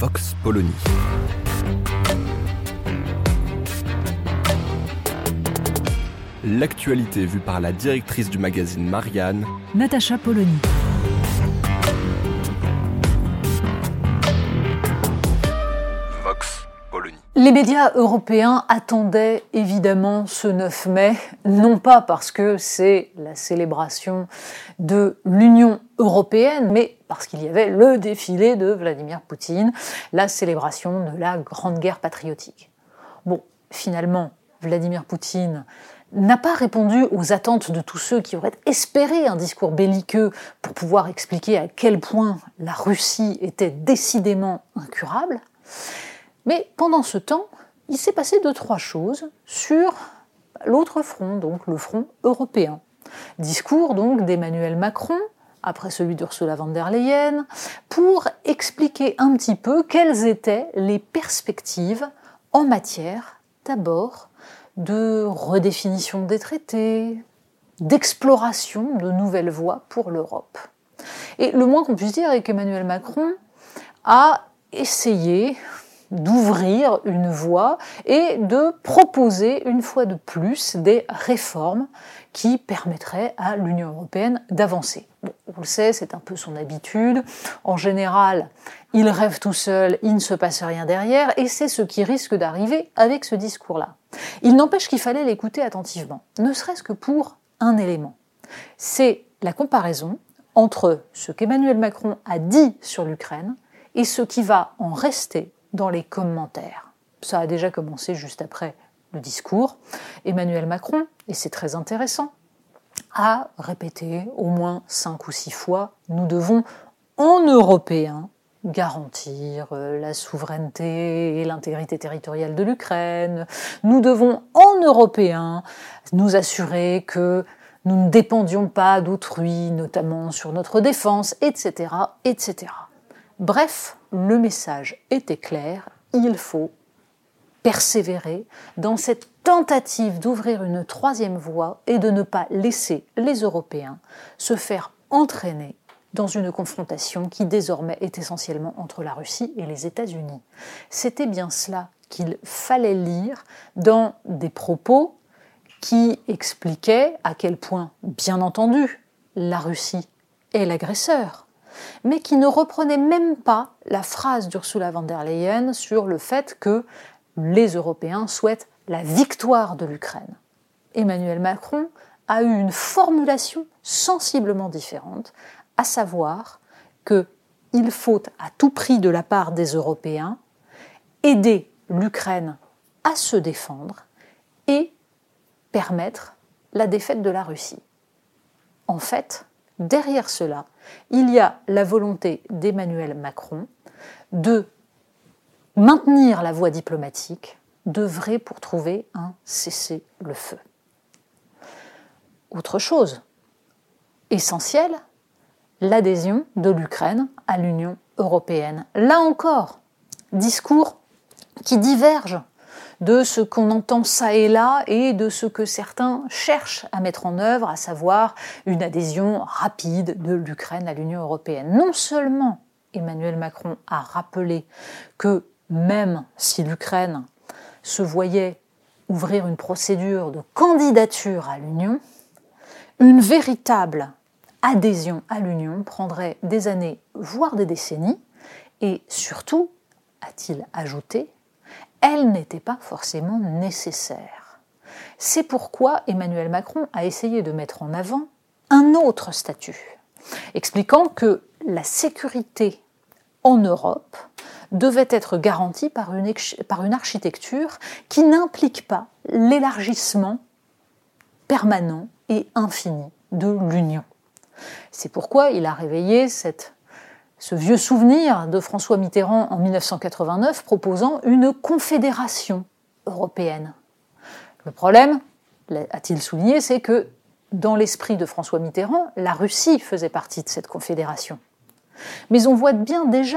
Vox Polony. L'actualité vue par la directrice du magazine Marianne, Natacha Polony. Les médias européens attendaient évidemment ce 9 mai, non pas parce que c'est la célébration de l'Union européenne, mais parce qu'il y avait le défilé de Vladimir Poutine, la célébration de la Grande Guerre patriotique. Bon, finalement, Vladimir Poutine n'a pas répondu aux attentes de tous ceux qui auraient espéré un discours belliqueux pour pouvoir expliquer à quel point la Russie était décidément incurable. Mais pendant ce temps, il s'est passé deux, trois choses sur l'autre front, donc le front européen. Discours donc d'Emmanuel Macron, après celui d'Ursula von der Leyen, pour expliquer un petit peu quelles étaient les perspectives en matière d'abord de redéfinition des traités, d'exploration de nouvelles voies pour l'Europe. Et le moins qu'on puisse dire est qu'Emmanuel Macron a essayé d'ouvrir une voie et de proposer une fois de plus des réformes qui permettraient à l'Union européenne d'avancer. Bon, on le sait, c'est un peu son habitude. En général, il rêve tout seul, il ne se passe rien derrière, et c'est ce qui risque d'arriver avec ce discours-là. Il n'empêche qu'il fallait l'écouter attentivement, ne serait-ce que pour un élément. C'est la comparaison entre ce qu'Emmanuel Macron a dit sur l'Ukraine et ce qui va en rester dans les commentaires. Ça a déjà commencé juste après le discours. Emmanuel Macron, et c'est très intéressant, a répété au moins cinq ou six fois nous devons, en européen, garantir euh, la souveraineté et l'intégrité territoriale de l'Ukraine. Nous devons, en européen, nous assurer que nous ne dépendions pas d'autrui, notamment sur notre défense, etc., etc. Bref, le message était clair, il faut persévérer dans cette tentative d'ouvrir une troisième voie et de ne pas laisser les Européens se faire entraîner dans une confrontation qui désormais est essentiellement entre la Russie et les États-Unis. C'était bien cela qu'il fallait lire dans des propos qui expliquaient à quel point, bien entendu, la Russie est l'agresseur, mais qui ne reprenaient même pas la phrase d'Ursula von der Leyen sur le fait que les Européens souhaitent la victoire de l'Ukraine. Emmanuel Macron a eu une formulation sensiblement différente, à savoir qu'il faut à tout prix de la part des Européens aider l'Ukraine à se défendre et permettre la défaite de la Russie. En fait, derrière cela, il y a la volonté d'Emmanuel Macron de maintenir la voie diplomatique, d'œuvrer pour trouver un cessez-le-feu. Autre chose essentielle, l'adhésion de l'Ukraine à l'Union européenne. Là encore, discours qui divergent de ce qu'on entend ça et là et de ce que certains cherchent à mettre en œuvre, à savoir une adhésion rapide de l'Ukraine à l'Union européenne. Non seulement Emmanuel Macron a rappelé que même si l'Ukraine se voyait ouvrir une procédure de candidature à l'Union, une véritable adhésion à l'Union prendrait des années, voire des décennies, et surtout, a-t-il ajouté, elle n'était pas forcément nécessaire. C'est pourquoi Emmanuel Macron a essayé de mettre en avant un autre statut, expliquant que la sécurité en Europe devait être garantie par une, par une architecture qui n'implique pas l'élargissement permanent et infini de l'Union. C'est pourquoi il a réveillé cette, ce vieux souvenir de François Mitterrand en 1989 proposant une confédération européenne. Le problème, a-t-il souligné, c'est que dans l'esprit de François Mitterrand, la Russie faisait partie de cette confédération. Mais on voit bien déjà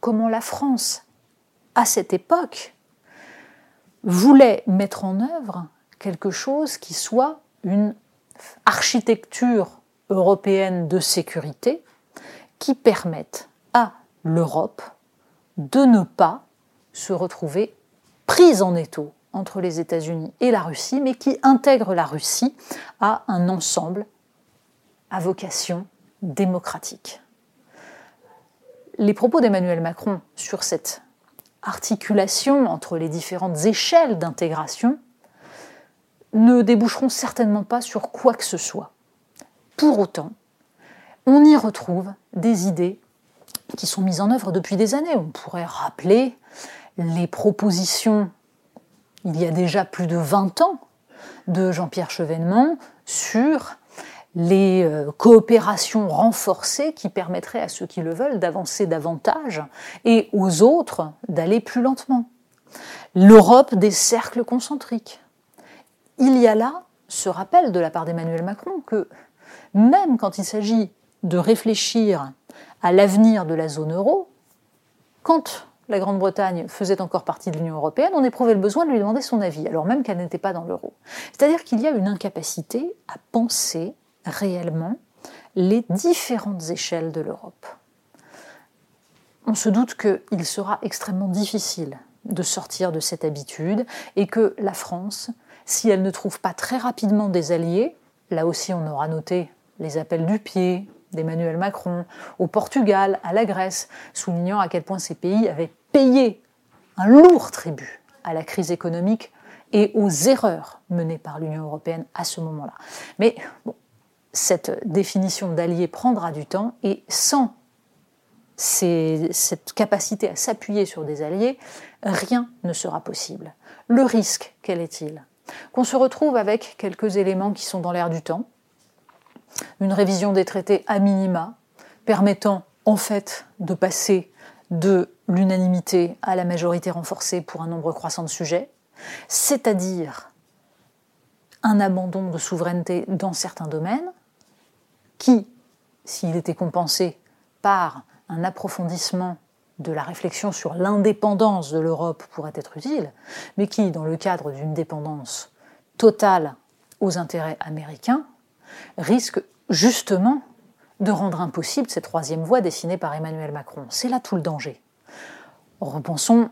Comment la France à cette époque voulait mettre en œuvre quelque chose qui soit une architecture européenne de sécurité qui permette à l'Europe de ne pas se retrouver prise en étau entre les États-Unis et la Russie, mais qui intègre la Russie à un ensemble à vocation démocratique. Les propos d'Emmanuel Macron sur cette articulation entre les différentes échelles d'intégration ne déboucheront certainement pas sur quoi que ce soit. Pour autant, on y retrouve des idées qui sont mises en œuvre depuis des années. On pourrait rappeler les propositions, il y a déjà plus de 20 ans, de Jean-Pierre Chevènement sur les euh, coopérations renforcées qui permettraient à ceux qui le veulent d'avancer davantage et aux autres d'aller plus lentement. L'Europe des cercles concentriques. Il y a là ce rappel de la part d'Emmanuel Macron que même quand il s'agit de réfléchir à l'avenir de la zone euro, quand la Grande-Bretagne faisait encore partie de l'Union européenne, on éprouvait le besoin de lui demander son avis, alors même qu'elle n'était pas dans l'euro. C'est-à-dire qu'il y a une incapacité à penser réellement les différentes échelles de l'Europe. On se doute qu'il sera extrêmement difficile de sortir de cette habitude et que la France, si elle ne trouve pas très rapidement des alliés, là aussi on aura noté les appels du pied, d'Emmanuel Macron, au Portugal, à la Grèce, soulignant à quel point ces pays avaient payé un lourd tribut à la crise économique et aux erreurs menées par l'Union européenne à ce moment-là. Mais cette définition d'allié prendra du temps et sans cette capacité à s'appuyer sur des alliés, rien ne sera possible. Le risque, quel est-il? Qu'on se retrouve avec quelques éléments qui sont dans l'air du temps, une révision des traités à minima, permettant en fait de passer de l'unanimité à la majorité renforcée pour un nombre croissant de sujets, c'est-à-dire un abandon de souveraineté dans certains domaines, qui, s'il était compensé par un approfondissement de la réflexion sur l'indépendance de l'Europe pourrait être utile, mais qui, dans le cadre d'une dépendance totale aux intérêts américains, risque justement de rendre impossible cette troisième voie dessinée par Emmanuel Macron. C'est là tout le danger. Repensons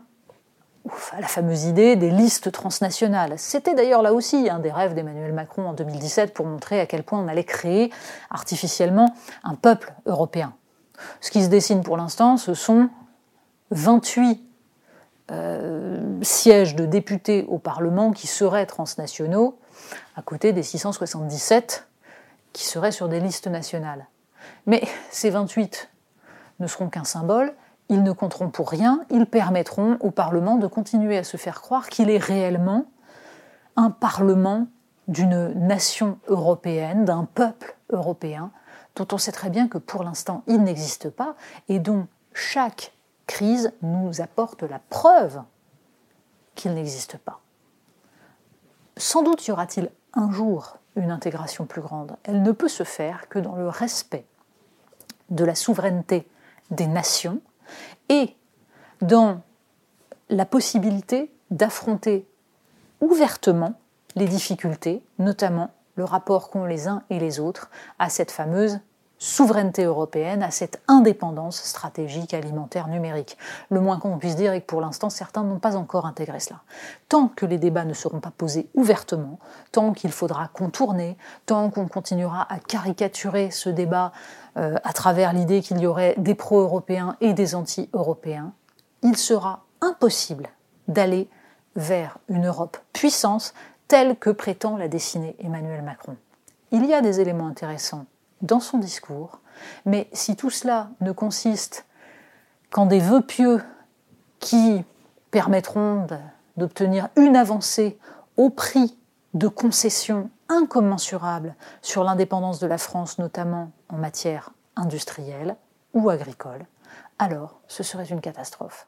la fameuse idée des listes transnationales. C'était d'ailleurs là aussi un des rêves d'Emmanuel Macron en 2017 pour montrer à quel point on allait créer artificiellement un peuple européen. Ce qui se dessine pour l'instant, ce sont 28 euh, sièges de députés au Parlement qui seraient transnationaux, à côté des 677 qui seraient sur des listes nationales. Mais ces 28 ne seront qu'un symbole, ils ne compteront pour rien, ils permettront au Parlement de continuer à se faire croire qu'il est réellement un Parlement d'une nation européenne, d'un peuple européen, dont on sait très bien que pour l'instant il n'existe pas et dont chaque crise nous apporte la preuve qu'il n'existe pas. sans doute y aura-t-il un jour une intégration plus grande. Elle ne peut se faire que dans le respect de la souveraineté des nations et dans la possibilité d'affronter ouvertement les difficultés, notamment le rapport qu'ont les uns et les autres à cette fameuse souveraineté européenne, à cette indépendance stratégique alimentaire numérique. Le moins qu'on puisse dire est que pour l'instant, certains n'ont pas encore intégré cela. Tant que les débats ne seront pas posés ouvertement, tant qu'il faudra contourner, tant qu'on continuera à caricaturer ce débat euh, à travers l'idée qu'il y aurait des pro-européens et des anti-européens, il sera impossible d'aller vers une Europe puissance telle que prétend la dessiner Emmanuel Macron. Il y a des éléments intéressants dans son discours, mais si tout cela ne consiste qu'en des vœux pieux qui permettront d'obtenir une avancée au prix de concessions incommensurables sur l'indépendance de la France, notamment en matière industrielle ou agricole, alors ce serait une catastrophe.